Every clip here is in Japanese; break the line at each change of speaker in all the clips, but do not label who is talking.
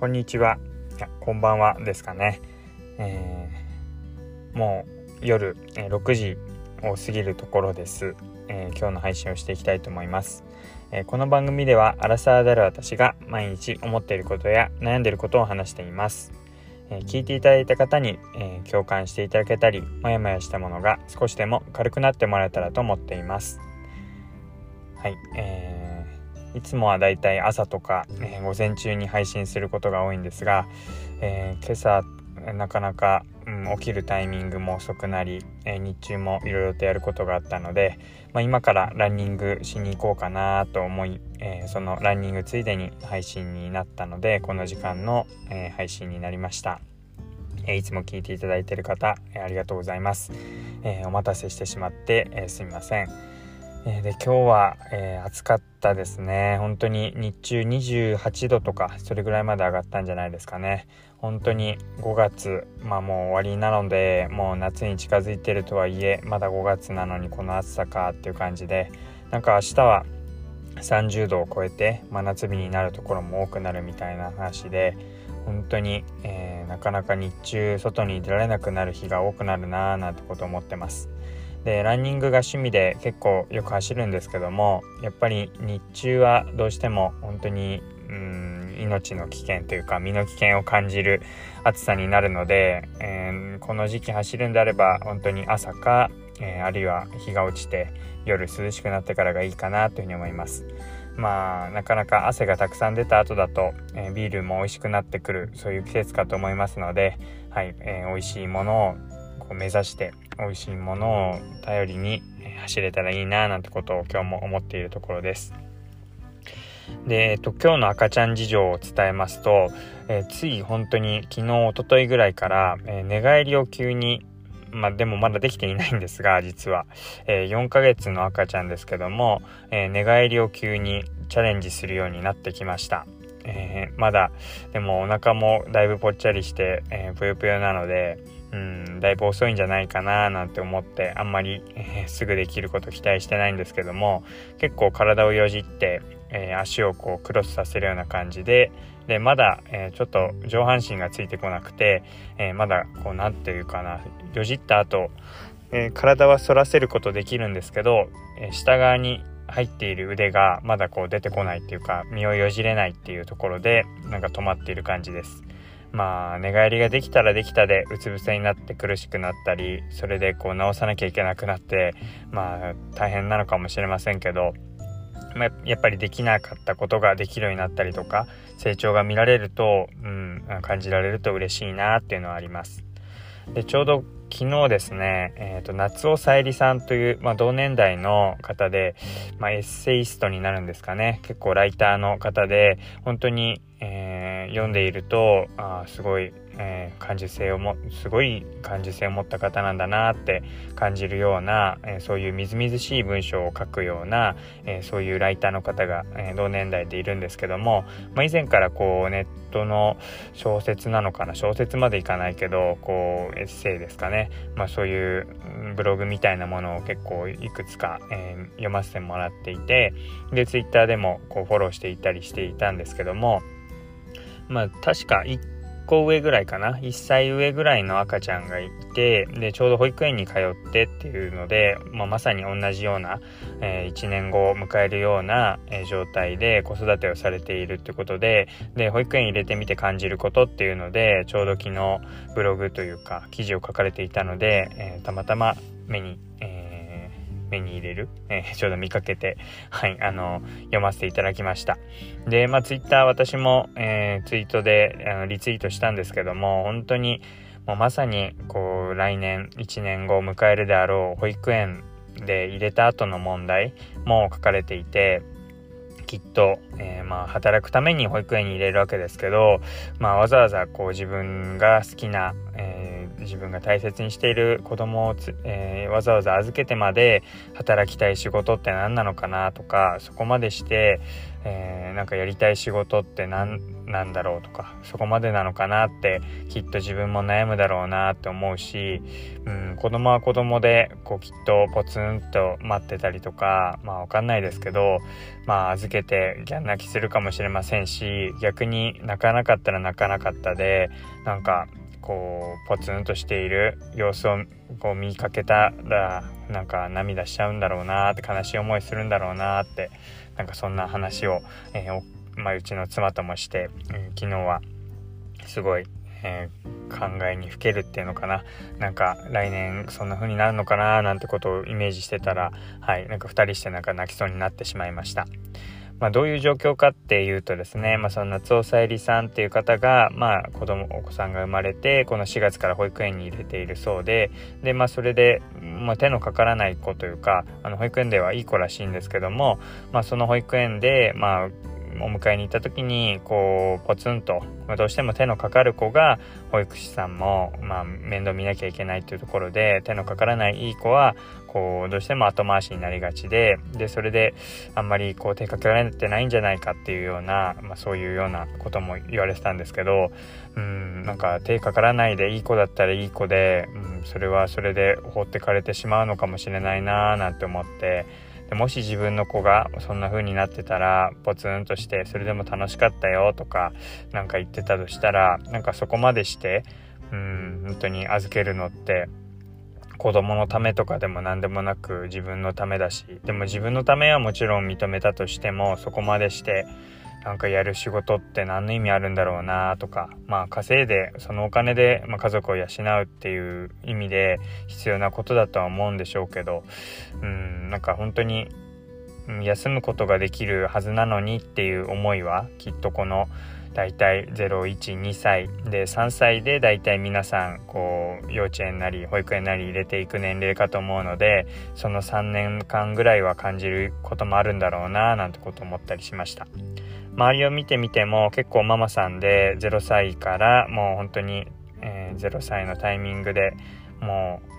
こんにちは。いや、こんばんはですかね。えー、もう夜、え6時を過ぎるところです、えー、今日の配信をしていきたいと思います。えー、この番組では、アラサーである私が毎日思っていることや悩んでいることを話しています。え聞いていただいた方に、え共感していただけたり、もやもやしたものが少しでも軽くなってもらえたらと思っています。はい、えー、いつもはだいたい朝とか、えー、午前中に配信することが多いんですが、えー、今朝なかなか、うん、起きるタイミングも遅くなり、えー、日中もいろいろとやることがあったので、まあ、今からランニングしに行こうかなと思い、えー、そのランニングついでに配信になったのでこの時間の、えー、配信になりました、えいつも聞いていただいている方、えありがとうございます、えお待たせしてしまって、えすみません。えー、で今日は、えー、暑かったですね本当に日中28度とかそれぐらいまで上がったんじゃないですかね本当に5月まあもう終わりなのでもう夏に近づいてるとはいえまだ5月なのにこの暑さかっていう感じでなんか明日は30度を超えて真夏日になるところも多くなるみたいな話で本当に、えー、なかなか日中外に出られなくなる日が多くなるなーなんてこと思ってます。でランニングが趣味で結構よく走るんですけどもやっぱり日中はどうしても本当にうん命の危険というか身の危険を感じる暑さになるので、えー、この時期走るんであれば本当に朝か、えー、あるいは日が落ちて夜涼しくなってからがいいかなというふうに思います。まあなかなか汗がたくさん出た後だと、えー、ビールも美味しくなってくるそういう季節かと思いますので、はいえー、美味しいものをこう目指して美味しいものを頼りに走れたらいいななんてことを今日も思っているところです。で、えっと、今日の赤ちゃん事情を伝えますと、えー、つい本当に昨日、おとといぐらいから、えー、寝返りを急にまあでもまだできていないんですが、実は。えー、4ヶ月の赤ちゃんですけども、えー、寝返りを急にチャレンジするようになってきました。えー、まだ、でもお腹もだいぶぽっちゃりして、えー、ぷよぷよなので、うん、だいぶ遅いんじゃないかななんて思ってあんまり、えー、すぐできること期待してないんですけども結構体をよじって、えー、足をこうクロスさせるような感じででまだ、えー、ちょっと上半身がついてこなくて、えまだこう何て言うかなよじった後、え体は反らせることできるんですけど、え下側に入っている腕がまだこう出てこないっていうか身をよじれないっていうところでなんか止まっている感じです。まあ寝返りができたらできたでうつ伏せになって苦しくなったりそれでこう直さなきゃいけなくなってまあ大変なのかもしれませんけど、まあ、やっぱりできなかったことができるようになったりとか成長が見られると、うん、感じられると嬉しいなっていうのはあります。でちょうど昨日ですね、えーと、夏尾さえりさんという、まあ、同年代の方で、まあ、エッセイストになるんですかね結構ライターの方で本当に、えー、読んでいるとあすごいえー、感受性をもすごい感受性を持った方なんだなって感じるような、えー、そういうみずみずしい文章を書くような、えー、そういうライターの方が、え同年代でいるんですけども、まあ、以前からこうネットの小説なのかな小説までいかないけどこうエッセイですかね、まあ、そういうブログみたいなものを結構いくつか、え読ませてもらっていてでツイッターでもこうフォローしていたりしていたんですけどもまあ確か1個上ぐらいかな。1歳上ぐらいの赤ちゃんがいてでちょうど保育園に通ってっていうので、まあ、まさに同じような、えー、1年後を迎えるような、え、状態で子育てをされているってことでで保育園入れてみて感じることっていうのでちょうど昨日ブログというか記事を書かれていたので、えー、たまたま目に、えー目に入れる、えー、ちょうど見かけて、はい、あの、読ませていただきました。で、まあ、ツイッター私も、えー、ツイートであのリツイートしたんですけども、本当に、もうまさに、こう、来年、1年後を迎えるであろう保育園で入れた後の問題も書かれていて、きっと、えー、まあ働くために保育園に入れるわけですけど、まあ、わざわざこう自分が好きな、えー、自分が大切にしている子供をえー、わざわざ預けてまで働きたい仕事って何なのかなとかそこまでして、えー、なんかやりたい仕事って何なんだろうとかそこまでなのかなってきっと自分も悩むだろうなって思うし、うん、子供は子供でこうきっとポツンと待ってたりとかまあわかんないですけどまあ預けてギャン泣きするかもしれませんし逆に泣かなかったら泣かなかったでなんかこうポツンとしている様子をこう見かけたらなんか涙しちゃうんだろうなって悲しい思いするんだろうなってなんかそんな話を、えー、まあ、うちの妻ともして、うん、昨日はすごい、えー、考えにふけるっていうのかななんか来年そんな風になるのかななんてことをイメージしてたらはいなんか2人してなんか泣きそうになってしまいました。まあ、どういう状況かっていうとですね、まあ、その夏尾さゆりさんっていう方が、まあ、子供お子さんが生まれてこの4月から保育園に入れているそうでで、まあ、それで、まあ、手のかからない子というかあの保育園ではいい子らしいんですけども、まあ、その保育園で、まあ、お迎えに行った時にこうポツンと、まあ、どうしても手のかかる子が保育士さんも、まあ、面倒見なきゃいけないっていうところで手のかからないいい子はこうどうしても後回しになりがちででそれであんまりこう手かけられてないんじゃないかっていうような、まあ、そういうようなことも言われてたんですけどうんなんか手かからないでいい子だったらいい子で、うん、それはそれで放ってかれてしまうのかもしれないなーなんて思って。でもし自分の子がそんな風になってたらポツンとしてそれでも楽しかったよとか何か言ってたとしたらなんかそこまでしてうん本当に預けるのって子供のためとかでも何でもなく自分のためだしでも自分のためはもちろん認めたとしてもそこまでしてなんかやる仕事って何の意味あるんだろうなとかまあ稼いでそのお金で、ま家族を養うっていう意味で必要なことだとは思うんでしょうけどうんなんか本当に休むことができるはずなのにっていう思いはきっとこの大体012歳で3歳で大体皆さんこう幼稚園なり保育園なり入れていく年齢かと思うのでその3年間ぐらいは感じることもあるんだろうななんてこと思ったりしました。周りを見てみても結構ママさんで0歳からもう本当に、えー、0歳のタイミングでもう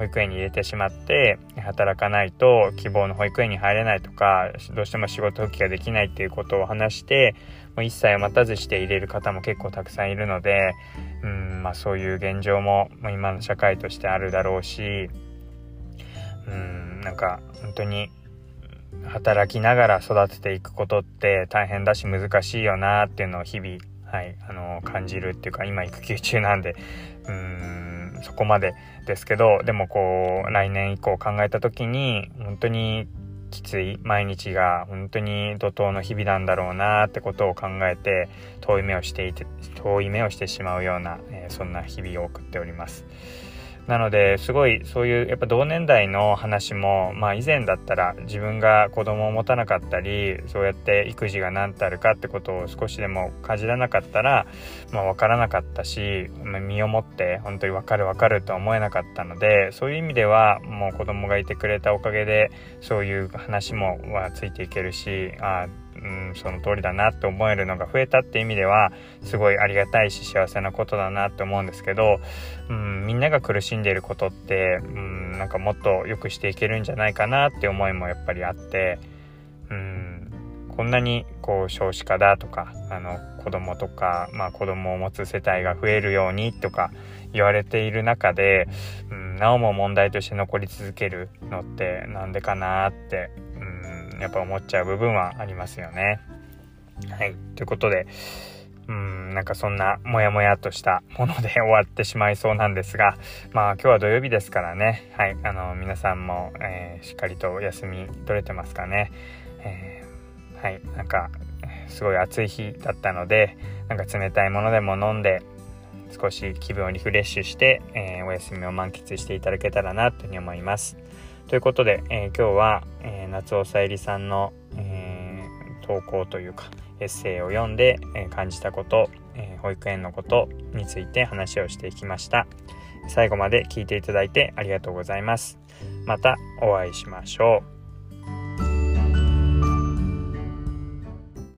保育園に入れてしまって働かないと希望の保育園に入れないとかどうしても仕事復帰ができないっていうことを話してもう一切待たずして入れる方も結構たくさんいるのでうん、まあ、そういう現状も今の社会としてあるだろうしうんなんか本当に働きながら育てていくことって大変だし難しいよなっていうのを日々、はい、あの感じるっていうか今育休中なんでうーんそこまでですけどでもこう来年以降考えた時に本当にきつい毎日が本当に怒涛の日々なんだろうなってことを考えて遠い目をしていて遠い目をしてしまうような、えー、そんな日々を送っております。なのですごいそういうやっぱ同年代の話も、まあ、以前だったら自分が子供を持たなかったりそうやって育児が何たるかってことを少しでもかじらなかったら、まあ、分からなかったし身をもって本当に分かる分かるとは思えなかったのでそういう意味ではもう子供がいてくれたおかげでそういう話もはついていけるしあうん、その通りだなって思えるのが増えたって意味ではすごいありがたいし幸せなことだなって思うんですけど、うん、みんなが苦しんでいることって、うん、なんかもっと良くしていけるんじゃないかなって思いもやっぱりあって、うん、こんなにこう少子化だとかあの子供とか、まあ、子供を持つ世帯が増えるようにとか言われている中で、うん、なおも問題として残り続けるのってなんでかなって、やっぱ思っちゃう部分はありますよね。はい。ということで、うん、なんかそんなモヤモヤとしたもので終わってしまいそうなんですが、まあ今日は土曜日ですからね、はい、あの皆さんも、えー、しっかりとお休み取れてますかね。えー、はい、なんかすごい暑い日だったので、なんか冷たいものでも飲んで、少し気分をリフレッシュして、えー、お休みを満喫していただけたらなというふうに思います。ということで、えー、今日は、えー、夏尾さゆりさんの、えー、投稿というかエッセイを読んで、え感じたこと、え保育園のことについて話をしていきました。最後まで聞いていただいてありがとうございます。またお会いしましょう。